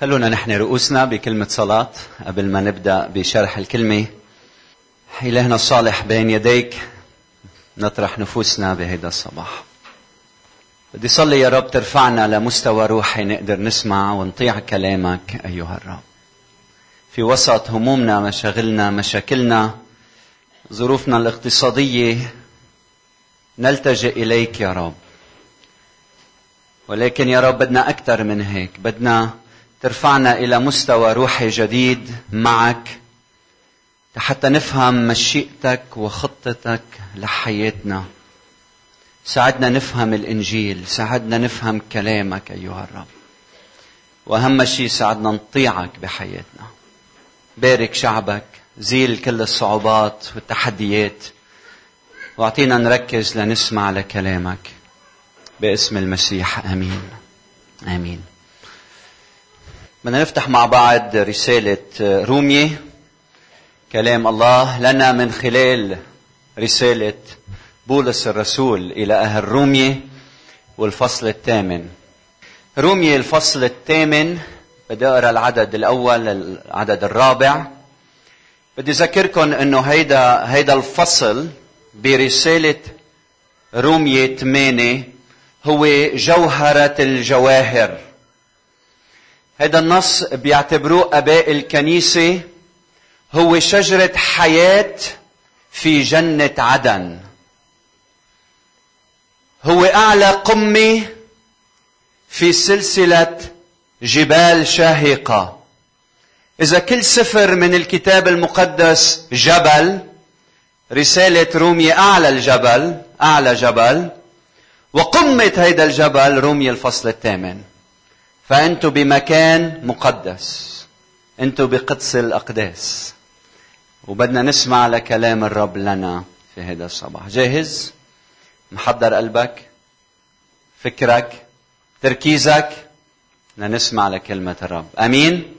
خلونا نحن رؤوسنا بكلمة صلاة قبل ما نبدأ بشرح الكلمة. إلهنا الصالح بين يديك نطرح نفوسنا بهيدا الصباح. بدي صلي يا رب ترفعنا لمستوى روحي نقدر نسمع ونطيع كلامك أيها الرب. في وسط همومنا مشاغلنا مشاكلنا ظروفنا الاقتصادية نلتجئ إليك يا رب. ولكن يا رب بدنا أكثر من هيك. بدنا ترفعنا إلى مستوى روحي جديد معك حتى نفهم مشيئتك وخطتك لحياتنا. ساعدنا نفهم الإنجيل ساعدنا نفهم كلامك أيها الرب. وأهم شيء ساعدنا نطيعك بحياتنا. بارك شعبك زيل كل الصعوبات والتحديات واعطينا نركز لنسمع لكلامك. باسم المسيح آمين. آمين. بدنا نفتح مع بعض رسالة رومية. كلام الله لنا من خلال رسالة بولس الرسول إلى أهل رومية والفصل الثامن. رومية الفصل الثامن بدي أقرأ العدد الأول العدد الرابع. بدي أذكركم أنه هيدا هيدا الفصل برسالة رومية 8 هو جوهرة الجواهر. هذا النص بيعتبروه أباء الكنيسة هو شجرة حياة في جنة عدن. هو أعلى قمة في سلسلة جبال شاهقة. إذا كل سفر من الكتاب المقدس جبل رسالة رومية أعلى الجبل أعلى جبل وقمة هيدا الجبل رومية الفصل الثامن. فأنتم بمكان مقدس. أنتم بقدس الأقداس. وبدنا نسمع لكلام الرب لنا في هذا الصباح. جاهز؟ محضر قلبك؟ فكرك؟ تركيزك؟ لنسمع لكلمة الرب. أمين؟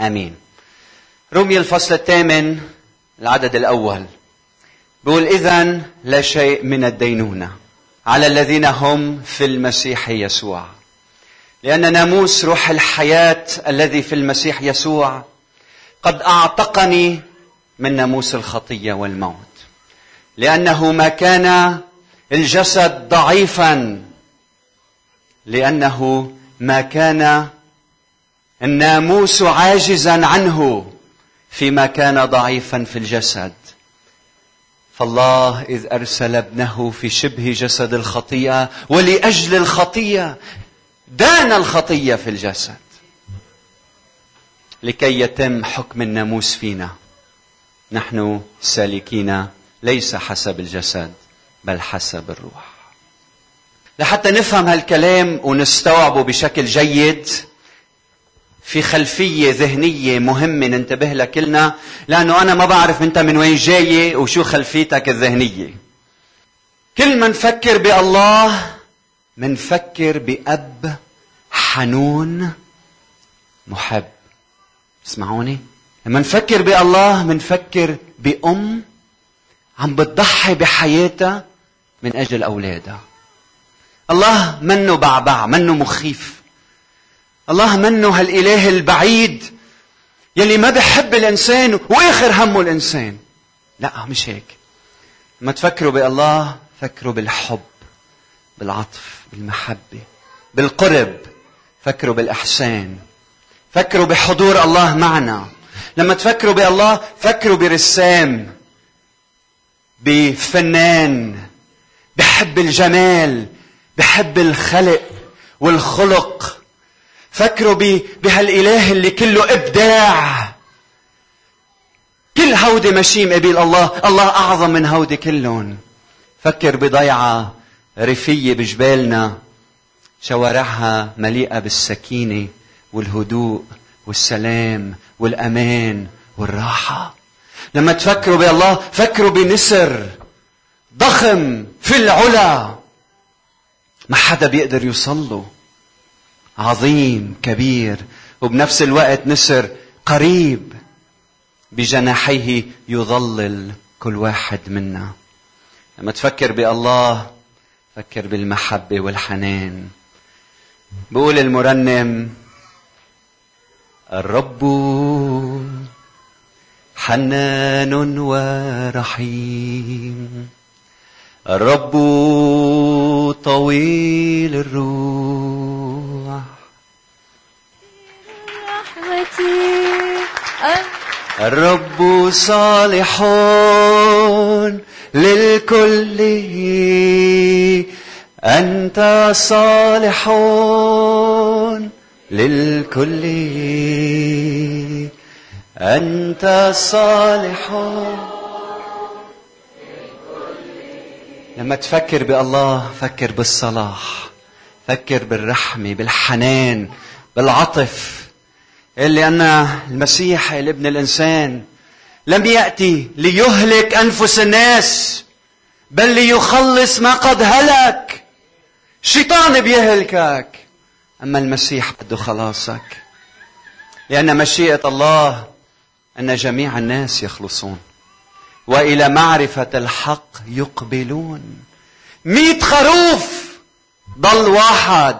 أمين. رومي الفصل الثامن العدد الأول. بيقول إذا لا شيء من الدينونة على الذين هم في المسيح يسوع. لأن ناموس روح الحياة الذي في المسيح يسوع قد أعتقني من ناموس الخطية والموت. لأنه ما كان الجسد ضعيفا لأنه ما كان الناموس عاجزا عنه فيما كان ضعيفا في الجسد. فالله إذ أرسل ابنه في شبه جسد الخطيئة ولأجل الخطية دان الخطية في الجسد لكي يتم حكم الناموس فينا. نحن سالكين ليس حسب الجسد بل حسب الروح. لحتى نفهم هالكلام ونستوعبه بشكل جيد في خلفية ذهنية مهمة ننتبه لها كلنا لأنه أنا ما بعرف أنت من وين جاي وشو خلفيتك الذهنية. كل ما نفكر بألله منفكر بأب حنون محب. اسمعوني لما نفكر بالله منفكر بأم عم بتضحي بحياتها من أجل أولادها. الله منه بعبع منه مخيف. الله منه هالإله البعيد يلي ما بحب الإنسان وآخر همه الإنسان. لا مش هيك. لما تفكروا بالله فكروا بالحب بالعطف بالمحبة بالقرب. فكروا بالإحسان. فكروا بحضور الله معنا. لما تفكروا بالله فكروا برسام بفنان بحب الجمال بحب الخلق والخلق. فكروا بهالإله اللي كله إبداع. كل هودي ماشيين قبيل الله. الله أعظم من هودي كلهم. فكر بضيعة ريفية بجبالنا. شوارعها مليئة بالسكينة والهدوء والسلام والأمان والراحة. لما تفكروا بالله فكروا بنسر ضخم في العلا. ما حدا بيقدر يوصل له عظيم كبير وبنفس الوقت نسر قريب. بجناحيه يظلل كل واحد منا. لما تفكر بالله فكر بالمحبة والحنان. بقول المرنم الرب حنان ورحيم. الرب طويل الروح. رحمتي الرب صالح للكل. أنت صالح للكل. أنت صالح لما تفكر بالله فكر بالصلاح فكر بالرحمة بالحنان بالعطف. اللي أن المسيح الابن الإنسان لم يأتي ليهلك أنفس الناس بل ليخلص ما قد هلك. الشيطان بيهلكك. أما المسيح بده خلاصك. لأن مشيئة الله أن جميع الناس يخلصون. وإلى معرفة الحق يقبلون. مئة خروف ضل واحد.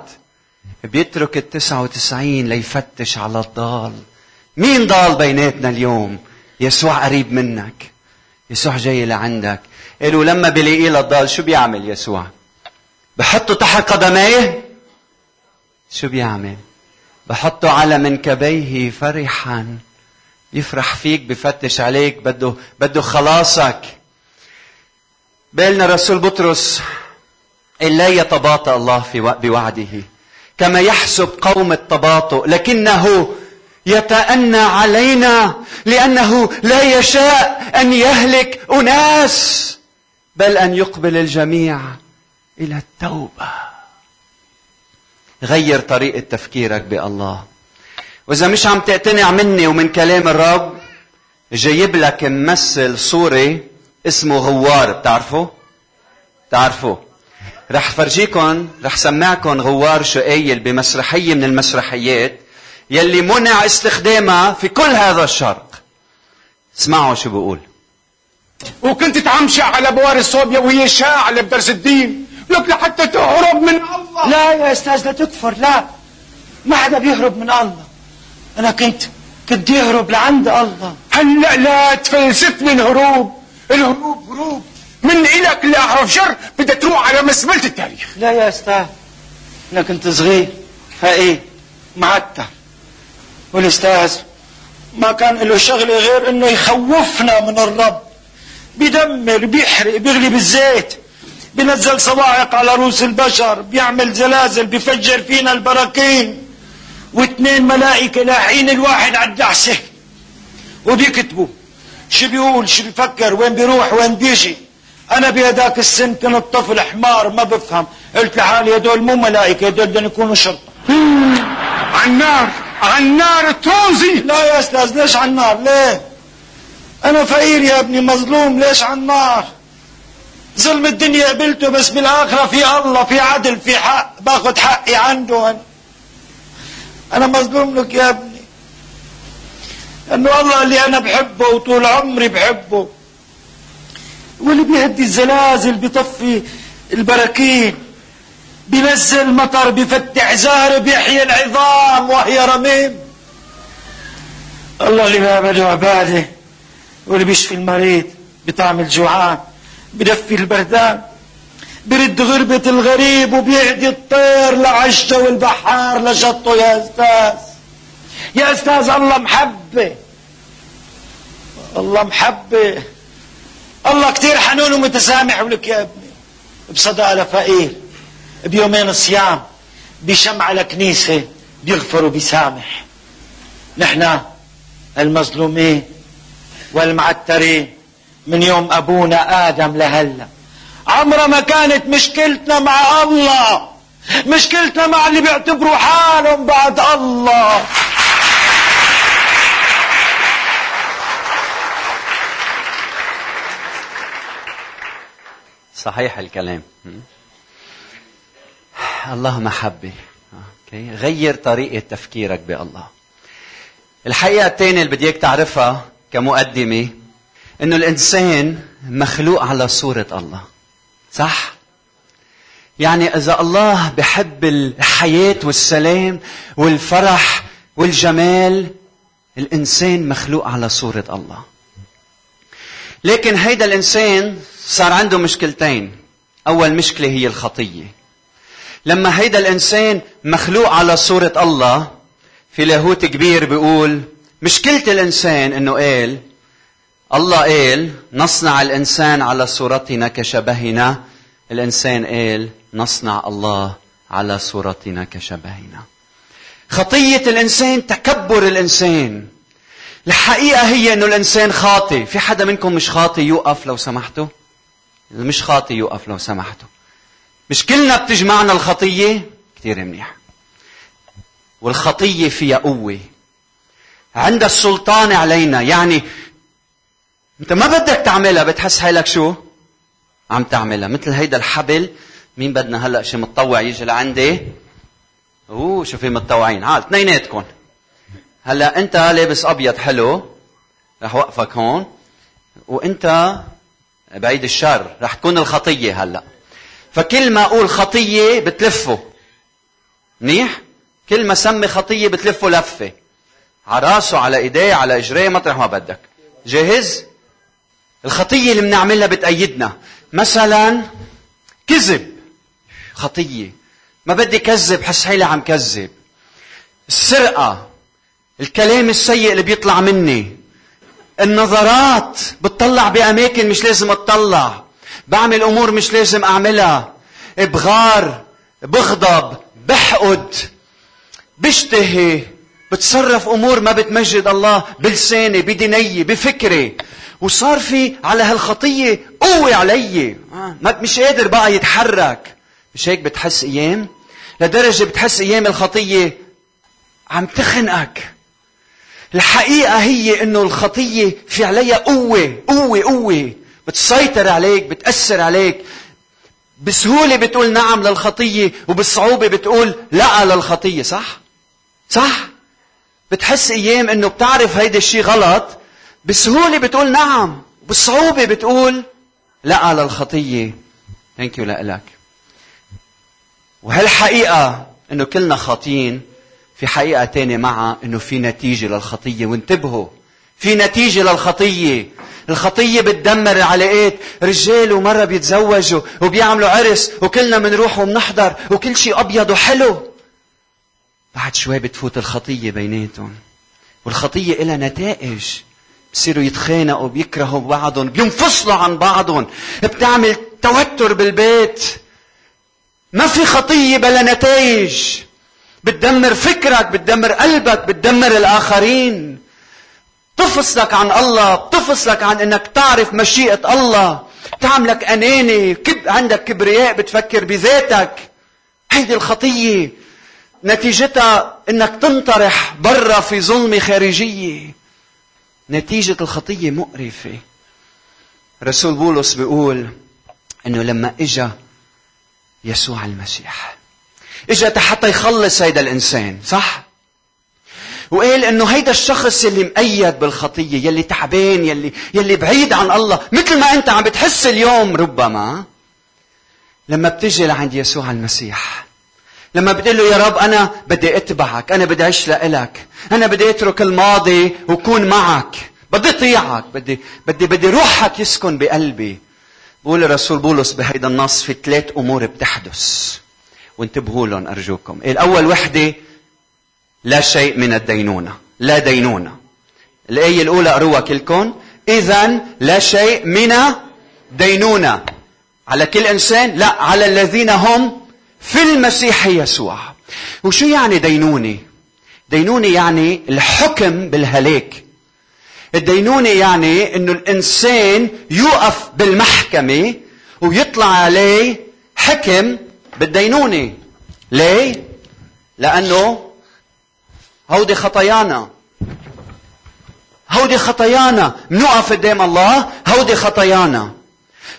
بيترك التسعة وتسعين ليفتش على الضال. مين ضال بيناتنا اليوم؟ يسوع قريب منك. يسوع جاي لعندك. قالوا لما بلاقيه للضال شو بيعمل يسوع؟ بحطه تحت قدميه؟ شو بيعمل؟ بحطه على منكبيه فرحا. يفرح فيك بفتش عليك بده بده خلاصك. بالنا رسول بطرس لا يتباطأ الله في بوعده. كما يحسب قوم التباطؤ لكنه يتأنى علينا لأنه لا يشاء أن يهلك أناس بل أن يقبل الجميع. إلى التوبة. غير طريقة تفكيرك بالله. وإذا مش عم تقتنع مني ومن كلام الرب جايب لك ممثل سوري اسمه غوار بتعرفه؟ بتعرفه. رح فرجيكم رح سمعكم غوار شو قايل بمسرحية من المسرحيات يلي منع استخدامها في كل هذا الشرق. اسمعوا شو بقول. وكنت تعمشق على بوار الصوبيا وهي شاعلة بدرس الدين. لك لحتى تهرب من الله. لا يا أستاذ لا تكفر لا. ما حدا بيهرب من الله. أنا كنت كنت يهرب لعند الله. هلا لا تفلسف من هروب. الهروب هروب. من إلك اللي أعرف شر. بدها تروح على مسبلة التاريخ. لا يا أستاذ أنا كنت صغير. فايه معتر والأستاذ ما كان له شغله غير إنه يخوفنا من الرب. بيدمر بيحرق بيغلي بالزيت. بينزل صواعق على رؤوس البشر بيعمل زلازل بيفجر فينا البراكين. واثنين ملائكة لاحقين الواحد على الدعسة. وبيكتبوا. شو بيقول؟ شو بيفكر؟ وين بيروح؟ وين بيجي؟ أنا بهداك السن كنت طفل حمار ما بفهم. قلت لحالي هدول مو ملائكة هدول بدهم يكونوا شرطة. النار النار تونزي لا يا أستاذ ليش على النار ليه؟ أنا فقير يا ابني مظلوم ليش على النار ظلم الدنيا قبلته بس بالآخرة في الله في عدل في حق. باخذ حقي عنده أنا أنا مظلوم لك يا ابني. انه الله اللي أنا بحبه وطول عمري بحبه. واللي بيهدي الزلازل بيطفي البراكين بينزل مطر بيفتح زهر بيحيي العظام وهي رميم. الله اللي بيعبده عباده واللي بيشفي المريض بطعم الجوعان. بدفي البردان برد غربة الغريب وبيهدي الطير لعشته والبحار لشطه يا أستاذ. يا أستاذ الله محبة الله محبة. الله كتير حنون ومتسامح ولك يا ابني. بصدقة لفقير بيومين صيام بشمع على كنيسة بيغفر وبيسامح. نحن المظلومين والمعترين. من يوم أبونا آدم لهلا. عمرها ما كانت مشكلتنا مع الله. مشكلتنا مع اللي بيعتبروا حالهم بعد الله. صحيح الكلام. الله محبة. غير طريقة تفكيرك بالله. الحقيقة الثانية اللي بدي إياك تعرفها كمقدمة إنه الإنسان مخلوق على صورة الله. صح؟ يعني إذا الله بحب الحياة والسلام والفرح والجمال الإنسان مخلوق على صورة الله. لكن هيدا الإنسان صار عنده مشكلتين. أول مشكلة هي الخطية. لما هيدا الإنسان مخلوق على صورة الله في لاهوت كبير بيقول مشكلة الإنسان إنه قال الله قال نصنع الإنسان على صورتنا كشبهنا. الإنسان قال نصنع الله على صورتنا كشبهنا. خطية الإنسان تكبر الإنسان. الحقيقة هي أنه الإنسان خاطي في حدا منكم مش خاطي يوقف لو سمحتوا؟ مش خاطي يوقف لو سمحتوا. مش كلنا بتجمعنا الخطية؟ كثير منيح. والخطية فيها قوة. عندها السلطان علينا. يعني انت ما بدك تعملها بتحس حالك شو؟ عم تعملها. مثل هيدا الحبل مين بدنا هلأ شي متطوع يجي لعندي؟ أوه شو في متطوعين. عال اثنيناتكم. هلأ انت لابس أبيض حلو. رح وقفك هون. وانت بعيد الشر رح تكون الخطية هلأ. فكل ما أقول خطية بتلفه. منيح؟ كل ما سمي خطية بتلفه لفة. على راسه على إيديه على إجريه مطرح ما بدك. جاهز؟ الخطية اللي بنعملها بتأيدنا. مثلا كذب. خطية. ما بدي كذب حس حالي عم كذب. السرقة. الكلام السيء اللي بيطلع مني. النظرات. بتطلع بأماكن مش لازم اطلع بعمل أمور مش لازم أعملها. بغار بغضب. بحقد. بشتهي. بتصرف أمور ما بتمجد الله. بلساني بدنيي بفكري. وصار في على هالخطية قوة علي. آه، مش قادر بقى يتحرك. مش هيك بتحس أيام؟ لدرجة بتحس أيام الخطية عم تخنقك. الحقيقة هي إنه الخطية في عليها قوة قوة قوة. بتسيطر عليك بتأثر عليك. بسهولة بتقول نعم للخطية وبالصعوبة بتقول لا للخطية صح؟ صح؟ بتحس أيام إنه بتعرف هيدا الشيء غلط بسهولة بتقول نعم وبالصعوبة بتقول لا للخطية ثانك يو لك وهالحقيقة إنه كلنا خاطين في حقيقة تانية معها إنه في نتيجة للخطية. وانتبهوا في نتيجة للخطية. الخطية بتدمر العلاقات رجال ومرة بيتزوجوا وبيعملوا عرس وكلنا بنروح وبنحضر وكل شيء أبيض وحلو. بعد شوي بتفوت الخطية بيناتهم. والخطية إلها نتائج. بصيروا يتخانقوا بيكرهوا بعضهم بينفصلوا عن بعضهم بتعمل توتر بالبيت. ما في خطية بلا نتائج. بتدمر فكرك بتدمر قلبك بتدمر الآخرين. تفصلك عن الله بتفصلك عن إنك تعرف مشيئة الله. تعملك أناني كب عندك كبرياء بتفكر بذاتك. هيدي الخطية. نتيجتها إنك تنطرح برا في ظلمة خارجية. نتيجة الخطية مقرفة. رسول بولس بيقول إنه لما إجا يسوع المسيح. إجا حتى يخلص هيدا الإنسان صح؟ وقال إنه هيدا الشخص يلي مقيد بالخطية يلي تعبان يلي يلي بعيد عن الله مثل ما أنت عم بتحس اليوم ربما. لما بتجي لعند يسوع المسيح لما بتقول له يا رب أنا بدي أتبعك أنا بدي أعيش لإلك. أنا بدي أترك الماضي وكون معك. بدي أطيعك بدي بدي بدي روحك يسكن بقلبي. بقول الرسول بولس بهيدا النص في ثلاث أمور بتحدث. وانتبهوا لهم أرجوكم. الأول وحدة لا شيء من الدينونة. لا دينونة. الآية الأولى قروها كلكم. إذا لا شيء من دينونة على كل إنسان لا على الذين هم في المسيح يسوع. وشو يعني دينونة دينونة يعني الحكم بالهلاك. الدينونة يعني إنه الإنسان يوقف بالمحكمة ويطلع عليه حكم بالدينونة ليه؟ لأنه هودي خطايانا. هودي خطايانا. منوقف قدام الله هودي خطايانا.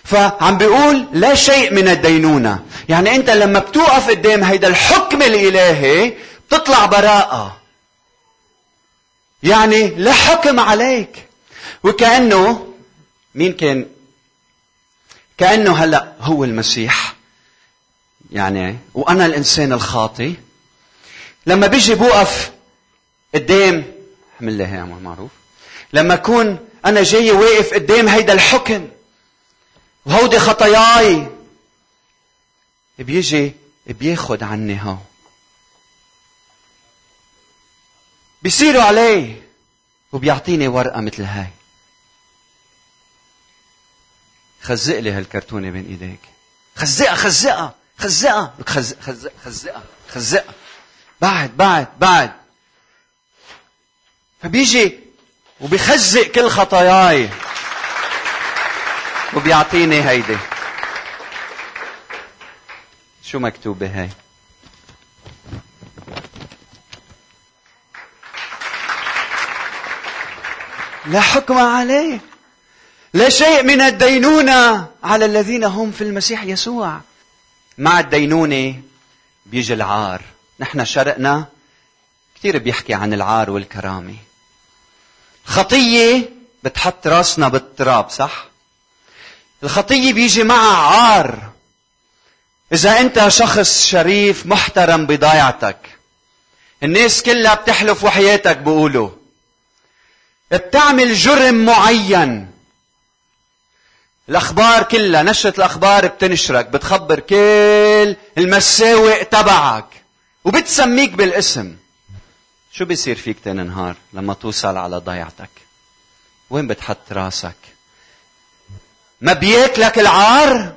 فعم بيقول لا شيء من الدينونة. يعني أنت لما بتوقف قدام هيدا الحكم الإلهي بتطلع براءة. يعني لا حكم عليك. وكأنه مين كان؟ كأنه هلأ هو المسيح. يعني وأنا الإنسان الخاطي لما بيجي بوقف قدام لي هي عمل معروف. لما أكون أنا جاي واقف قدام هيدا الحكم وهودي خطاياي بيجي بياخد عني بيصيروا عليه وبيعطيني ورقة مثل هاي. خزق لي هالكرتونة بين إيديك. خزقها خزقها خزقها. خزق خزق خزقها خزقها. بعد بعد بعد. فبيجي وبيخزق كل خطاياي. وبيعطيني هيدي. شو مكتوب بهاي؟ لا حكم عليه. لا شيء من الدينونة على الذين هم في المسيح يسوع. مع الدينونة بيجي العار. نحن شرقنا كثير بيحكي عن العار والكرامة. خطية بتحط راسنا بالتراب صح؟ الخطية بيجي معها عار. إذا أنت شخص شريف محترم بضايعتك الناس كلها بتحلف وحياتك بقولوا بتعمل جرم معين. الأخبار كلها نشرة الأخبار بتنشرك بتخبر كل المساوئ تبعك وبتسميك بالاسم. شو بيصير فيك تاني نهار لما توصل على ضيعتك؟ وين بتحط راسك؟ ما بياكلك العار؟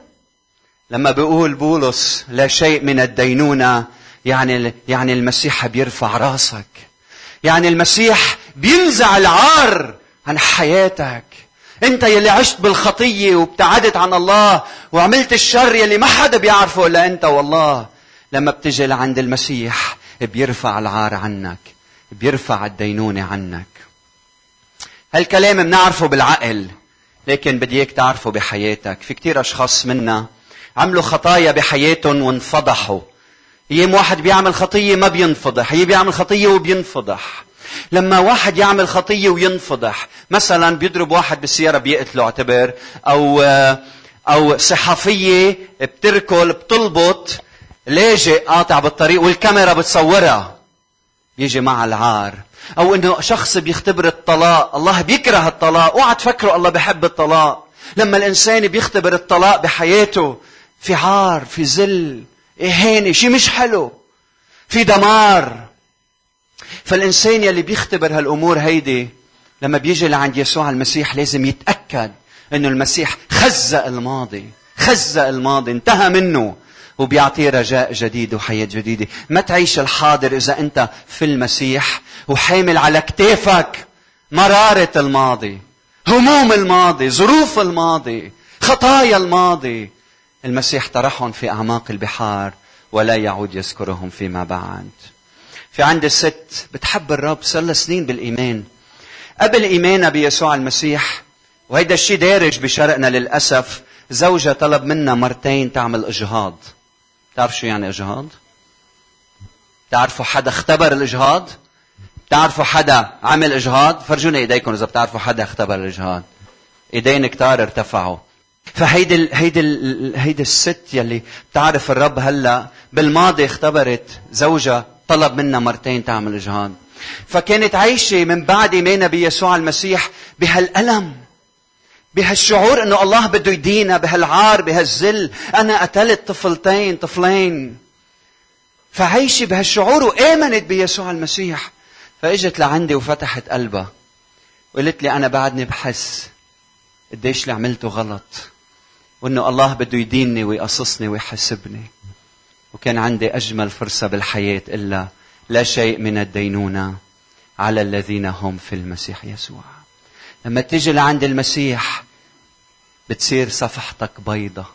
لما بيقول بولس لا شيء من الدينونة يعني يعني المسيح بيرفع راسك. يعني المسيح بينزع العار عن حياتك. انت يلي عشت بالخطية وابتعدت عن الله وعملت الشر يلي ما حدا بيعرفه إلا انت والله. لما بتجي لعند المسيح بيرفع العار عنك بيرفع الدينونة عنك. هالكلام بنعرفه بالعقل لكن بدي إياك تعرفه بحياتك. في كتير أشخاص منا عملوا خطايا بحياتهم وانفضحوا. أيام واحد بيعمل خطية ما بينفضح هي بيعمل خطية وبينفضح. لما واحد يعمل خطية وينفضح مثلا بيضرب واحد بالسيارة بيقتله اعتبر أو أو صحفية بتركل بتلبط لاجئ قاطع بالطريق والكاميرا بتصورها. يجي مع العار. أو إنه شخص بيختبر الطلاق الله بيكره الطلاق اوعى تفكروا الله بحب الطلاق. لما الإنسان بيختبر الطلاق بحياته في عار في ذل اهانه شيء مش حلو. في دمار. فالإنسان يلي بيختبر هالأمور هيدي لما بيجي لعند يسوع المسيح لازم يتأكد إنه المسيح خزق الماضي خزق الماضي انتهى منه وبيعطيه رجاء جديد وحياة جديدة. ما تعيش الحاضر إذا أنت في المسيح وحامل على كتافك مرارة الماضي هموم الماضي ظروف الماضي خطايا الماضي. المسيح طرحهم في أعماق البحار ولا يعود يذكرهم فيما بعد في عند الست بتحب الرب صار لها سنين بالإيمان قبل إيمانها بيسوع المسيح وهيدا الشيء دارج بشرقنا للأسف زوجها طلب منا مرتين تعمل إجهاض تعرف شو يعني إجهاض؟ تعرفوا حدا اختبر الإجهاض؟ تعرفوا حدا عمل إجهاض؟ فرجوني إيديكم إذا بتعرفوا حدا اختبر الإجهاض. إيدين كتار ارتفعوا. فهيدي ال هيدي ال هيدي الست يلي بتعرف الرب هلا بالماضي اختبرت زوجها طلب منها مرتين تعمل إجهاض. فكانت عايشة من بعد إيمانها بيسوع المسيح بهالألم بهالشعور إنه الله بده يدينا بهالعار بهالذل. أنا قتلت طفلتين طفلين. فعيشي بهالشعور وآمنت بيسوع المسيح. فإجت لعندي وفتحت قلبها وقالت لي أنا بعدني بحس قديش اللي عملته غلط. وإنه الله بده يديني ويقصصني ويحاسبني. وكان عندي أجمل فرصة بالحياة إلا لا شيء من الدينونة على الذين هم في المسيح يسوع. لما تيجي لعند المسيح بتصير صفحتك بيضة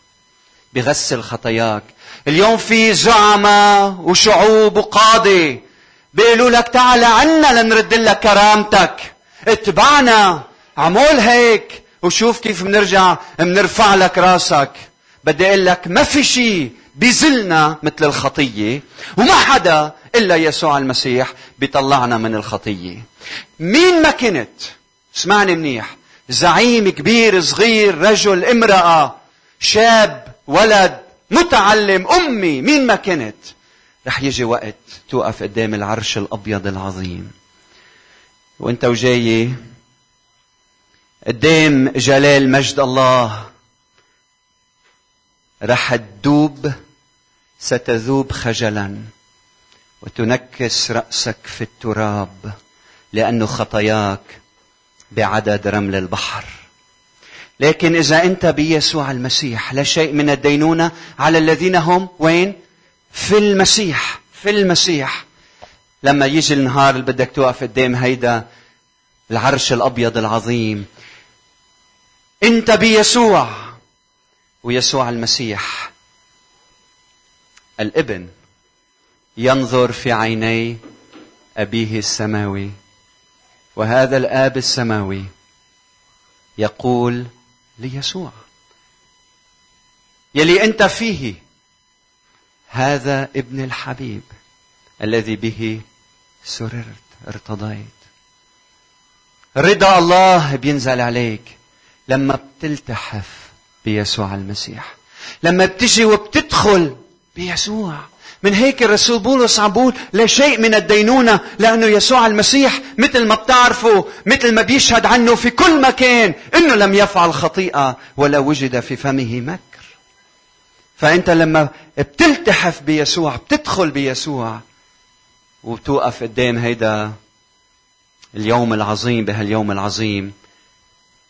بغسل خطاياك. اليوم في زعماء وشعوب وقاضي بيقولوا لك تعال عنا لنرد لك كرامتك. اتبعنا عمول هيك. وشوف كيف بنرجع بنرفع لك راسك. بدي أقول لك ما في شيء بيزلنا مثل الخطية وما حدا إلا يسوع المسيح بيطلعنا من الخطية. مين ما كنت؟ اسمعني منيح. زعيم كبير صغير رجل امرأة شاب ولد متعلم أمي مين ما كنت؟ رح يجي وقت توقف قدام العرش الأبيض العظيم. وأنت وجاي قدام جلال مجد الله. رح تذوب ستذوب خجلا وتنكس رأسك في التراب لأن خطاياك بعدد رمل البحر. لكن إذا أنت بيسوع المسيح لا شيء من الدينونة على الذين هم وين؟ في المسيح في المسيح. لما يجي النهار اللي بدك توقف قدام هيدا العرش الأبيض العظيم. أنت بيسوع. ويسوع المسيح. الابن ينظر في عيني أبيه السماوي وهذا الآب السماوي يقول ليسوع يلي أنت فيه هذا ابن الحبيب الذي به سررت ارتضيت. رضا الله بينزل عليك. لما بتلتحف بيسوع المسيح لما بتجي وبتدخل بيسوع. من هيك الرسول بولس عم بقول لا شيء من الدينونة لأنه يسوع المسيح مثل ما بتعرفوا مثل ما بيشهد عنه في كل مكان أنه لم يفعل خطيئة ولا وجد في فمه مكر. فأنت لما بتلتحف بيسوع بتدخل بيسوع وبتوقف قدام هيدا اليوم العظيم بهاليوم العظيم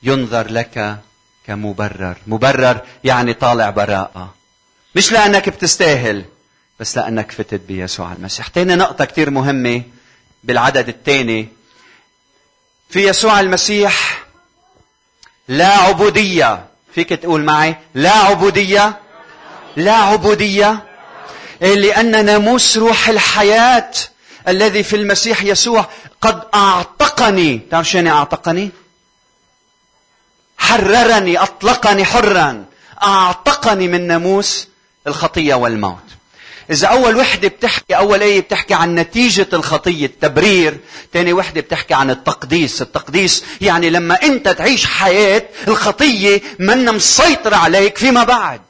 ينظر لك كمبرر. مبرر يعني طالع براءة. مش لأنك بتستاهل بس لأنك فتت بيسوع المسيح. تاني نقطة كتير مهمة بالعدد الثاني في يسوع المسيح لا عبودية. فيك تقول معي لا عبودية؟ لا عبودية. لأن ناموس روح الحياة الذي في المسيح يسوع قد أعتقني. تعرف شو يعني أعتقني؟ حررني أطلقني حرا أعتقني من ناموس الخطية والموت. إذا أول وحدة بتحكي أول آية بتحكي عن نتيجة الخطية التبرير ثاني وحدة بتحكي عن التقديس. التقديس يعني لما أنت تعيش حياة الخطية من مسيطرة عليك فيما بعد.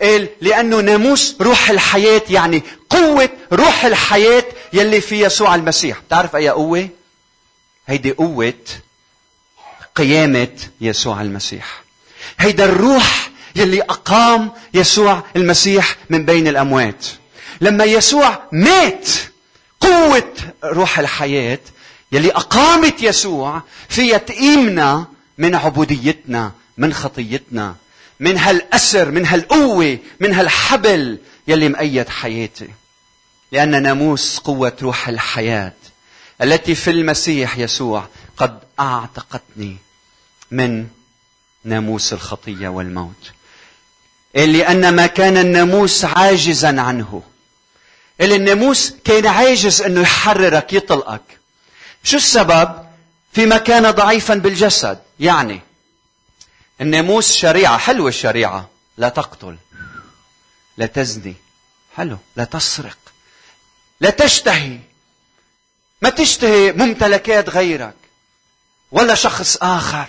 قال لأنه ناموس روح الحياة يعني قوة روح الحياة يلي في يسوع المسيح. بتعرف أي قوة؟ هيدي قوة قيامة يسوع المسيح. هيدا الروح يلي أقام يسوع المسيح من بين الأموات. لما يسوع مات قوة روح الحياة يلي أقامت يسوع فيها تقيمنا من عبوديتنا من خطيتنا من هالأسر من هالقوة من هالحبل يلي مقيد حياتي. لأن ناموس قوة روح الحياة التي في المسيح يسوع قد أعتقتني. من ناموس الخطية والموت. لأن ما كان الناموس عاجزا عنه. اللي الناموس كان عاجز إنه يحررك يطلقك. شو السبب؟ فيما كان ضعيفا بالجسد. يعني الناموس شريعة حلوة الشريعة. لا تقتل لا تزني. حلو لا تسرق لا تشتهي. ما تشتهي ممتلكات غيرك ولا شخص آخر.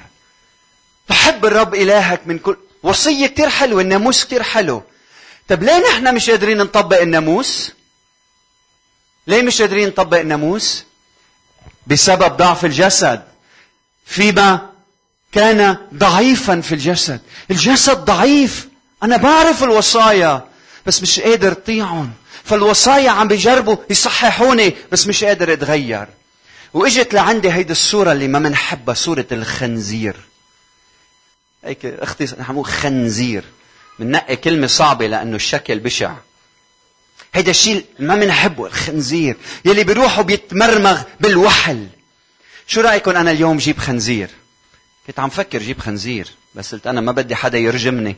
تحب الرب إلهك من كل وصية كتير حلوة الناموس كتير حلو طب ليه نحن مش قادرين نطبق الناموس؟ ليه مش قادرين نطبق الناموس؟ بسبب ضعف الجسد. فيما كان ضعيفا في الجسد. الجسد ضعيف. أنا بعرف الوصايا بس مش قادر أطيعهم. فالوصايا عم بيجربوا يصححوني بس مش قادر أتغير. وإجت لعندي هيدي الصورة اللي ما منحبها صورة الخنزير. هيك أختي نحن خنزير. بننقي كلمة صعبة لأنه الشكل بشع. هيدا الشيء ما بنحبه الخنزير. يلي بيروحوا بيتمرمغ بالوحل. شو رأيكم أنا اليوم جيب خنزير؟ كنت عم فكر جيب خنزير بس قلت أنا ما بدي حدا يرجمني.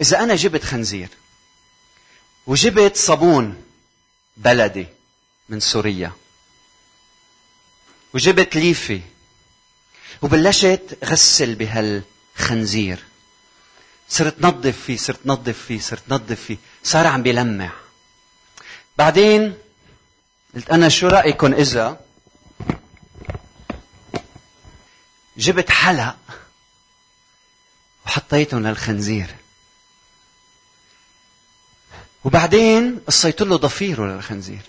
إذا أنا جبت خنزير وجبت صابون بلدي من سوريا وجبت ليفة وبلشت غسل بهال خنزير. صرت نظف فيه صرت نظف فيه صرت نظف فيه. صار عم بيلمع بعدين قلت أنا شو رايكم إذا جبت حلق وحطيتهم للخنزير. وبعدين قصيت له ضفيره للخنزير.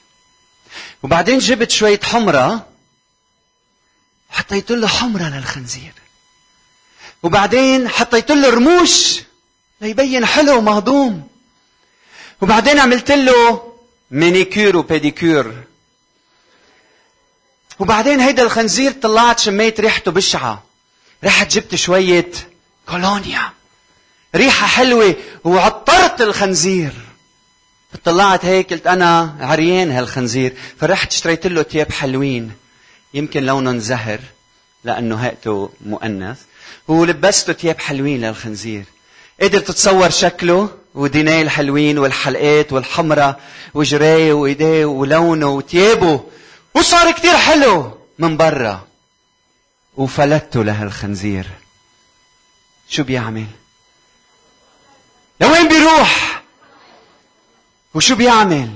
وبعدين جبت شوية حمرة حطيت له حمرة للخنزير. وبعدين حطيت له رموش ليبين حلو مهضوم. وبعدين عملت له مينيكير وبيديكير. وبعدين هيدا الخنزير طلعت شميت ريحته بشعة. رحت جبت شوية كولونيا. ريحة حلوة وعطرت الخنزير. طلعت هيك قلت أنا عريان هالخنزير. فرحت اشتريت له ثياب حلوين. يمكن لونهم زهر. لأنه هيئته مؤنث. ولبسته ثياب حلوين للخنزير. قدر تتصور شكله ودينيه الحلوين والحلقات والحمرة وجرايه وإيديه ولونه وثيابه. وصار كتير حلو من برا. وفلته لهالخنزير. شو بيعمل؟ لوين بيروح؟ وشو بيعمل؟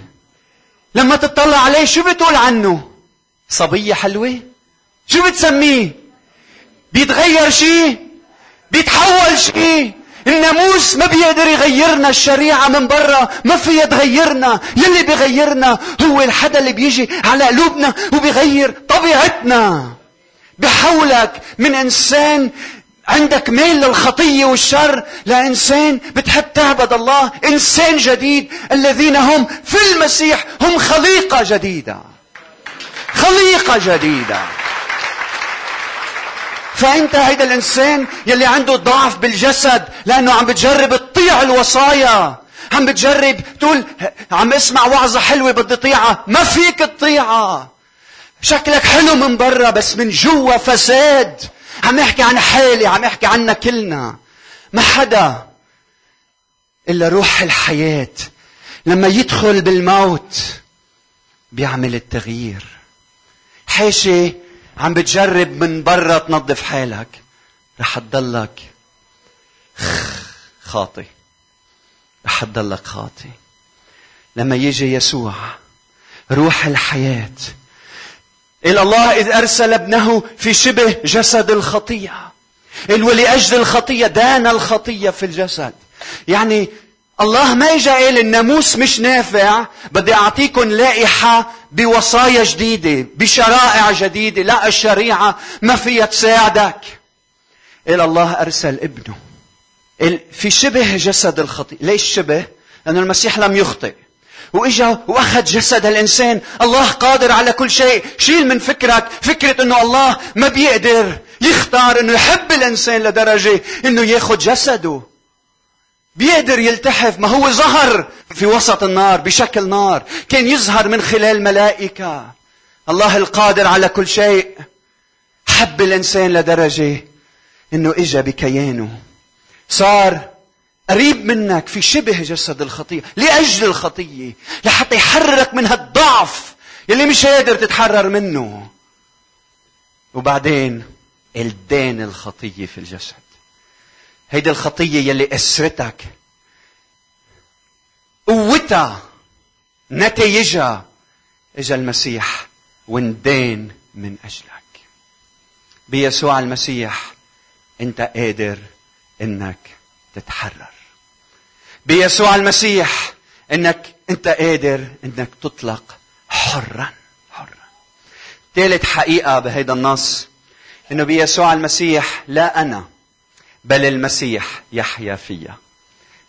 لما تطلع عليه شو بتقول عنه؟ صبية حلوة؟ شو بتسميه؟ بيتغير شيء؟ بيتحول شيء؟ الناموس ما بيقدر يغيرنا الشريعة من برا ما فيها تغيرنا يلي بيغيرنا هو الحدا اللي بيجي على قلوبنا وبيغير طبيعتنا. بحولك من إنسان عندك ميل للخطية والشر لإنسان بتحب تعبد الله إنسان جديد. الذين هم في المسيح هم خليقة جديدة. خليقة جديدة. فأنت هيدا الإنسان يلي عنده ضعف بالجسد لأنه عم بتجرب تطيع الوصايا. عم بتجرب تقول عم اسمع وعظة حلوة بدي طيعها. ما فيك تطيعها. شكلك حلو من برا بس من جوا فساد. عم احكي عن حالي عم احكي عنا كلنا. ما حدا إلا روح الحياة. لما يدخل بالموت بيعمل التغيير. حاشي عم بتجرب من برا تنظف حالك. رح تضلك خاطي رح تضلك خاطي لما يجي يسوع روح الحياة. إلى الله إذ أرسل ابنه في شبه جسد الخطية. ولأجل الخطية دان الخطية في الجسد. يعني الله ما اجى قال الناموس مش نافع بدي اعطيكم لائحة بوصايا جديدة بشرائع جديدة لا الشريعة ما فيها تساعدك. قال الله أرسل ابنه. في شبه جسد الخطيئة. ليش شبه؟ لأن المسيح لم يخطئ. وإجا وأخذ جسد الإنسان. الله قادر على كل شيء. شيل من فكرك. فكرة إنه الله ما بيقدر. يختار إنه يحب الإنسان لدرجة إنه ياخذ جسده. بيقدر يلتحف ما هو ظهر في وسط النار بشكل نار كان يظهر من خلال ملائكة. الله القادر على كل شيء. حب الإنسان لدرجة إنه إجا بكيانه. صار قريب منك في شبه جسد الخطية لأجل الخطية لحتى يحررك من هالضعف يلي مش قادر تتحرر منه. وبعدين الدين الخطية في الجسد. هيدي الخطية يلي أسرتك. قوتها نتائجها إجا المسيح وندين من أجلك. بيسوع المسيح أنت قادر إنك تتحرر. بيسوع المسيح إنك أنت قادر إنك تطلق حرا حرا. ثالث حقيقة بهيدا النص إنه بيسوع المسيح لا أنا بل المسيح يحيا فيا.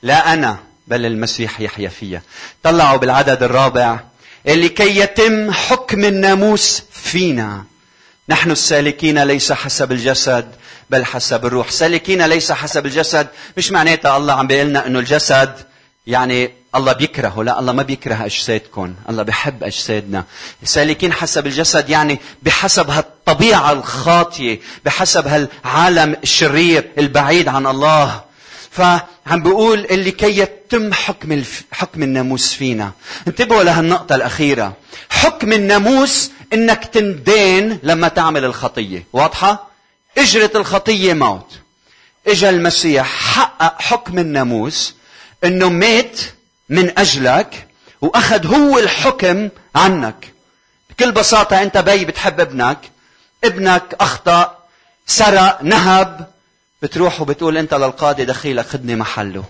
لا أنا بل المسيح يحيا فيا. طلعوا بالعدد الرابع. لكي يتم حكم الناموس فينا. نحن السالكين ليس حسب الجسد بل حسب الروح. سالكين ليس حسب الجسد مش معناتها الله عم بيقول لنا إنه الجسد يعني الله بيكرهه لا الله ما بيكره أجسادكم الله بحب أجسادنا. سالكين حسب الجسد يعني بحسب هالطبيعة الخاطيه بحسب هالعالم الشرير البعيد عن الله. فعم بيقول اللي كي يتم حكم الف... حكم الناموس فينا. انتبهوا لهالنقطة الأخيرة. حكم الناموس إنك تندين لما تعمل الخطية. واضحة؟ اجرة الخطية موت. إجا المسيح حقق حكم الناموس إنه مات من أجلك وأخذ هو الحكم عنك. بكل بساطة أنت بي بتحب ابنك. ابنك أخطأ سرق نهب. بتروح وبتقول أنت للقاضي دخيلك خدني محله.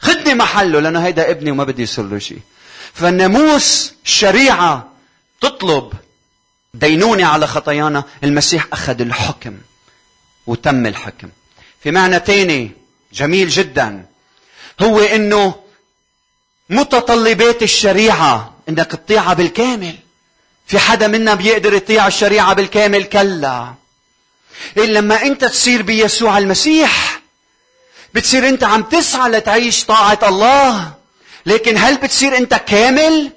خدني محله لأنه هيدا ابني وما بدي يصير له شيء. فالناموس الشريعه تطلب دينونة على خطايانا. المسيح أخذ الحكم وتم الحكم. في معنى تاني جميل جدا هو إنه متطلبات الشريعة. إنك تطيعها بالكامل. في حدا منا بيقدر يطيع الشريعة بالكامل؟ كلا. إيه لما أنت تصير بيسوع المسيح بتصير أنت عم تسعى لتعيش طاعة الله. لكن هل بتصير أنت كامل؟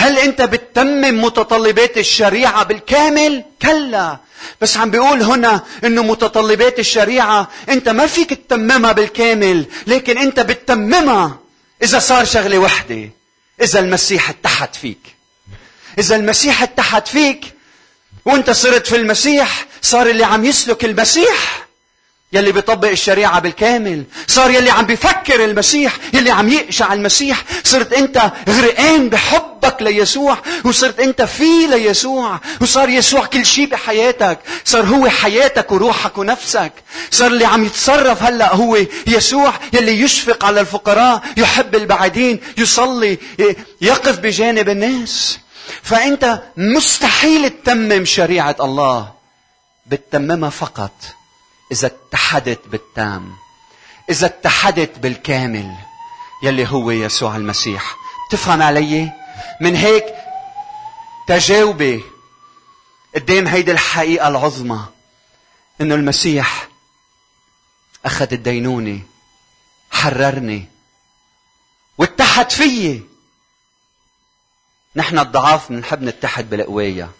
هل انت بتتمم متطلبات الشريعة بالكامل؟ كلا. بس عم بيقول هنا إنه متطلبات الشريعة انت ما فيك تتممها بالكامل، لكن انت بتتممها إذا صار شغلة وحدة. إذا المسيح اتحد فيك. إذا المسيح اتحد فيك وانت صرت في المسيح صار اللي عم يسلك المسيح يلي بيطبق الشريعة بالكامل. صار يلي عم بيفكر المسيح يلي عم يقشع المسيح. صرت انت غرقان بحبك ليسوع وصرت انت فيه ليسوع وصار يسوع كل شيء بحياتك. صار هو حياتك وروحك ونفسك. صار اللي عم يتصرف هلأ هو يسوع يلي يشفق على الفقراء يحب البعيدين يصلي يقف بجانب الناس. فانت مستحيل تتمم شريعة الله بتتممها فقط. إذا اتحدت بالتام إذا اتحدت بالكامل يلي هو يسوع المسيح. تفهم علي؟ من هيك تجاوبي قدام هيدي الحقيقة العظمى إنه المسيح أخذ الدينونة حررني واتحد فيي. نحن الضعاف بنحب نتحد بالقوية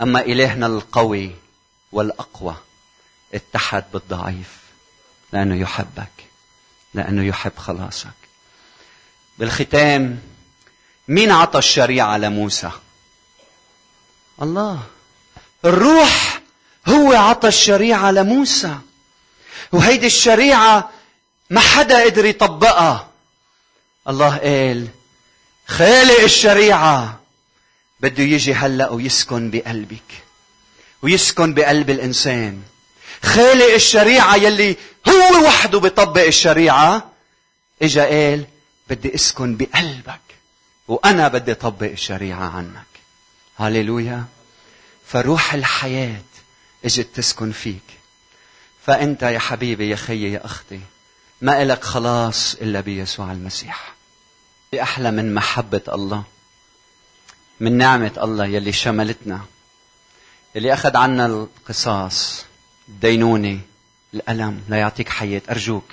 أما إلهنا القوي والأقوى. اتحد بالضعيف لأنه يحبك لأنه يحب خلاصك. بالختام مين عطى الشريعة لموسى؟ الله. الروح هو عطى الشريعة لموسى. وهيدي الشريعة ما حدا قدر يطبقها. الله قال خالق الشريعة. بده يجي هلأ ويسكن بقلبك. ويسكن بقلب الإنسان. خالق الشريعة يلي هو وحده بيطبق الشريعة. إجا قال بدي أسكن بقلبك وأنا بدي اطبق الشريعة عنك. هاليلويا. فروح الحياة إجت تسكن فيك. فأنت يا حبيبي يا خيي يا أختي ما إلك خلاص إلا بيسوع المسيح. أحلى من محبة الله من نعمة الله يلي شملتنا يلي أخذ عنا القصاص. الدينونة الألم ليعطيك حياة أرجوك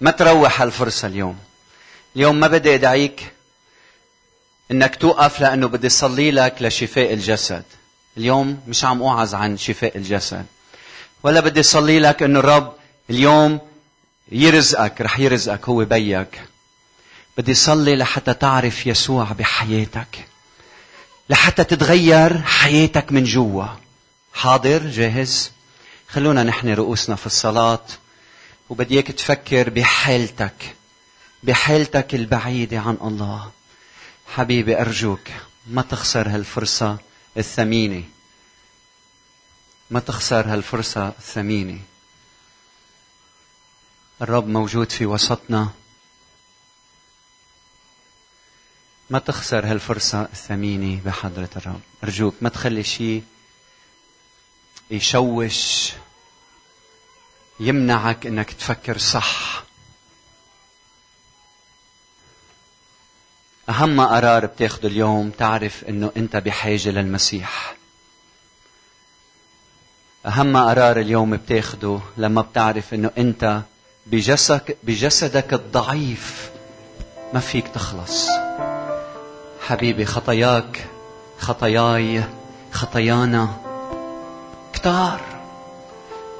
ما تروح هالفرصة اليوم. اليوم ما بدي أدعيك إنك توقف لأنه بدي صلي لك لشفاء الجسد. اليوم مش عم أوعظ عن شفاء الجسد. ولا بدي صلي لك إنه الرب اليوم يرزقك رح يرزقك هو بيك. بدي صلي لحتى تعرف يسوع بحياتك. لحتى تتغير حياتك من جوا. حاضر؟ جاهز؟ خلونا نحن رؤوسنا في الصلاة وبدي اياك تفكر بحالتك بحالتك البعيدة عن الله. حبيبي أرجوك ما تخسر هالفرصة الثمينة. ما تخسر هالفرصة الثمينة. الرب موجود في وسطنا. ما تخسر هالفرصة الثمينة بحضرة الرب. أرجوك ما تخلي شيء يشوش يمنعك إنك تفكر صح. أهم قرار بتاخده اليوم تعرف إنه أنت بحاجة للمسيح. أهم قرار اليوم بتاخده لما بتعرف إنه أنت بجسدك بجسدك الضعيف ما فيك تخلص. حبيبي خطاياك خطاياي خطايانا كتار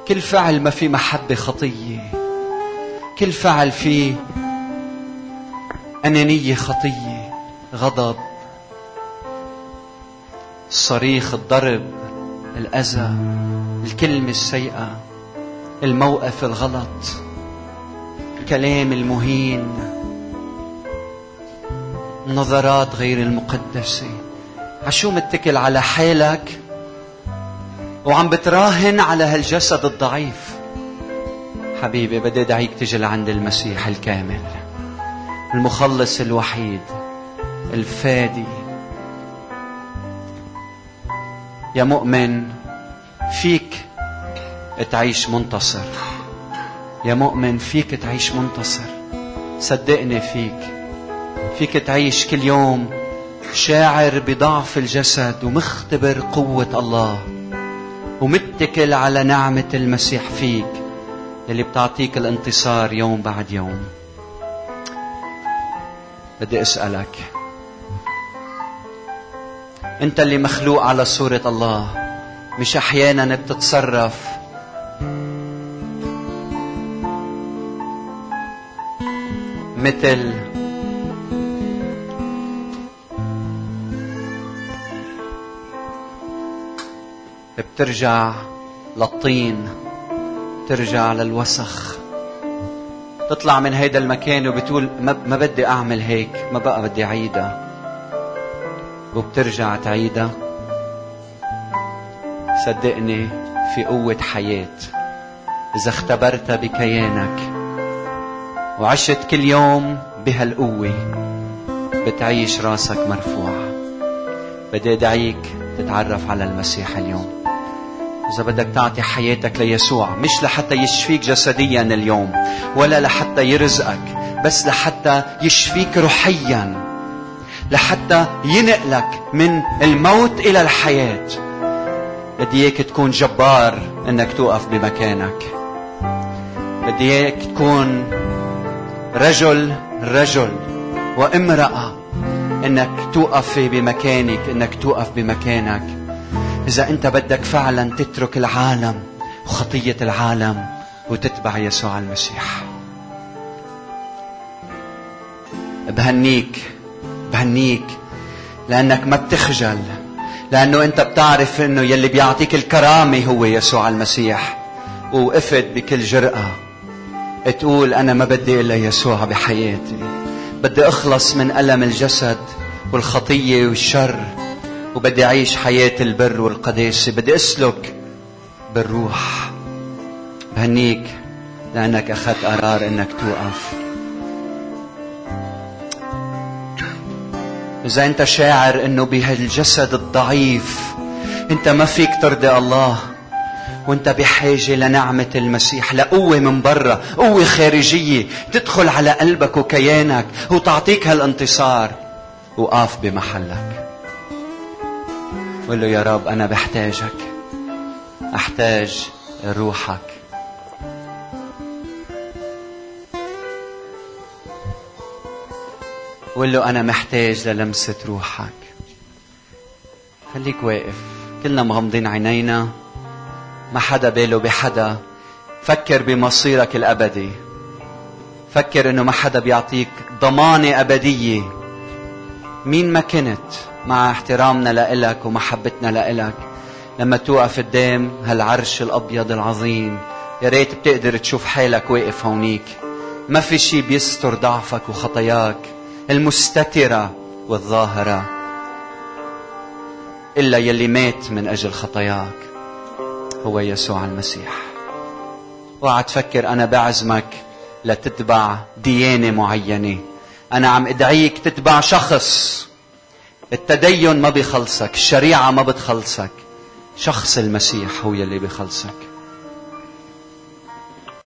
كل فعل ما في محبة خطية. كل فعل فيه أنانية خطية. غضب. الصريخ الضرب الأذى الكلمة السيئة الموقف الغلط الكلام المهين النظرات غير المقدسة. عشو متكل على حالك؟ وعم بتراهن على هالجسد الضعيف. حبيبي بدي ادعيك تجي لعند المسيح الكامل. المخلص الوحيد الفادي. يا مؤمن فيك تعيش منتصر. يا مؤمن فيك تعيش منتصر. صدقني فيك. فيك تعيش كل يوم شاعر بضعف الجسد ومختبر قوة الله. ومتكل على نعمة المسيح فيك اللي بتعطيك الانتصار يوم بعد يوم. بدي أسألك أنت اللي مخلوق على صورة الله مش أحيانا بتتصرف؟ مثل بترجع للطين ترجع للوسخ. تطلع من هيدا المكان وبتقول ما, بدي أعمل هيك ما بقى بدي اعيدها وبترجع تعيدها. صدقني في قوة حياة. إذا اختبرتها بكيانك وعشت كل يوم بهالقوة بتعيش راسك مرفوع. بدي أدعيك تتعرف على المسيح اليوم. إذا بدك تعطي حياتك ليسوع مش لحتى يشفيك جسديا اليوم ولا لحتى يرزقك بس لحتى يشفيك روحيا لحتى ينقلك من الموت إلى الحياة. بدي إياك تكون جبار إنك توقف بمكانك. بدي إياك تكون رجل رجل وامرأة إنك توقف بمكانك إنك توقف بمكانك. إذا أنت بدك فعلا تترك العالم وخطية العالم وتتبع يسوع المسيح. بهنيك بهنيك لأنك ما بتخجل لأنه أنت بتعرف إنه يلي بيعطيك الكرامة هو يسوع المسيح. ووقفت بكل جرأة. تقول أنا ما بدي إلا يسوع بحياتي. بدي أخلص من ألم الجسد والخطية والشر وبدي أعيش حياة البر والقداسة. بدي أسلك بالروح بهنيك لأنك أخذت قرار إنك توقف. إذا أنت شاعر أنه بهالجسد الضعيف أنت ما فيك ترضي الله وأنت بحاجة لنعمة المسيح لقوة من برا قوة خارجية. تدخل على قلبك وكيانك وتعطيك هالانتصار. وقاف بمحلك. قل له يا رب أنا بحتاجك. أحتاج روحك. وقل له أنا محتاج للمسة روحك. خليك واقف. كلنا مغمضين عينينا. ما حدا باله بحدا. فكر بمصيرك الأبدي. فكر إنه ما حدا بيعطيك ضمانة أبدية. مين ما كنت. مع احترامنا لإلك ومحبتنا لإلك. لما توقف قدام هالعرش الأبيض العظيم يا ريت بتقدر تشوف حالك واقف هونيك. ما في شي بيستر ضعفك وخطاياك المستترة والظاهرة إلا يلي مات من أجل خطاياك. هو يسوع المسيح. اوعى تفكر أنا بعزمك لتتبع ديانة معينة. أنا عم أدعيك تتبع شخص التدين ما بيخلصك الشريعة ما بتخلصك. شخص المسيح هو يلي بيخلصك.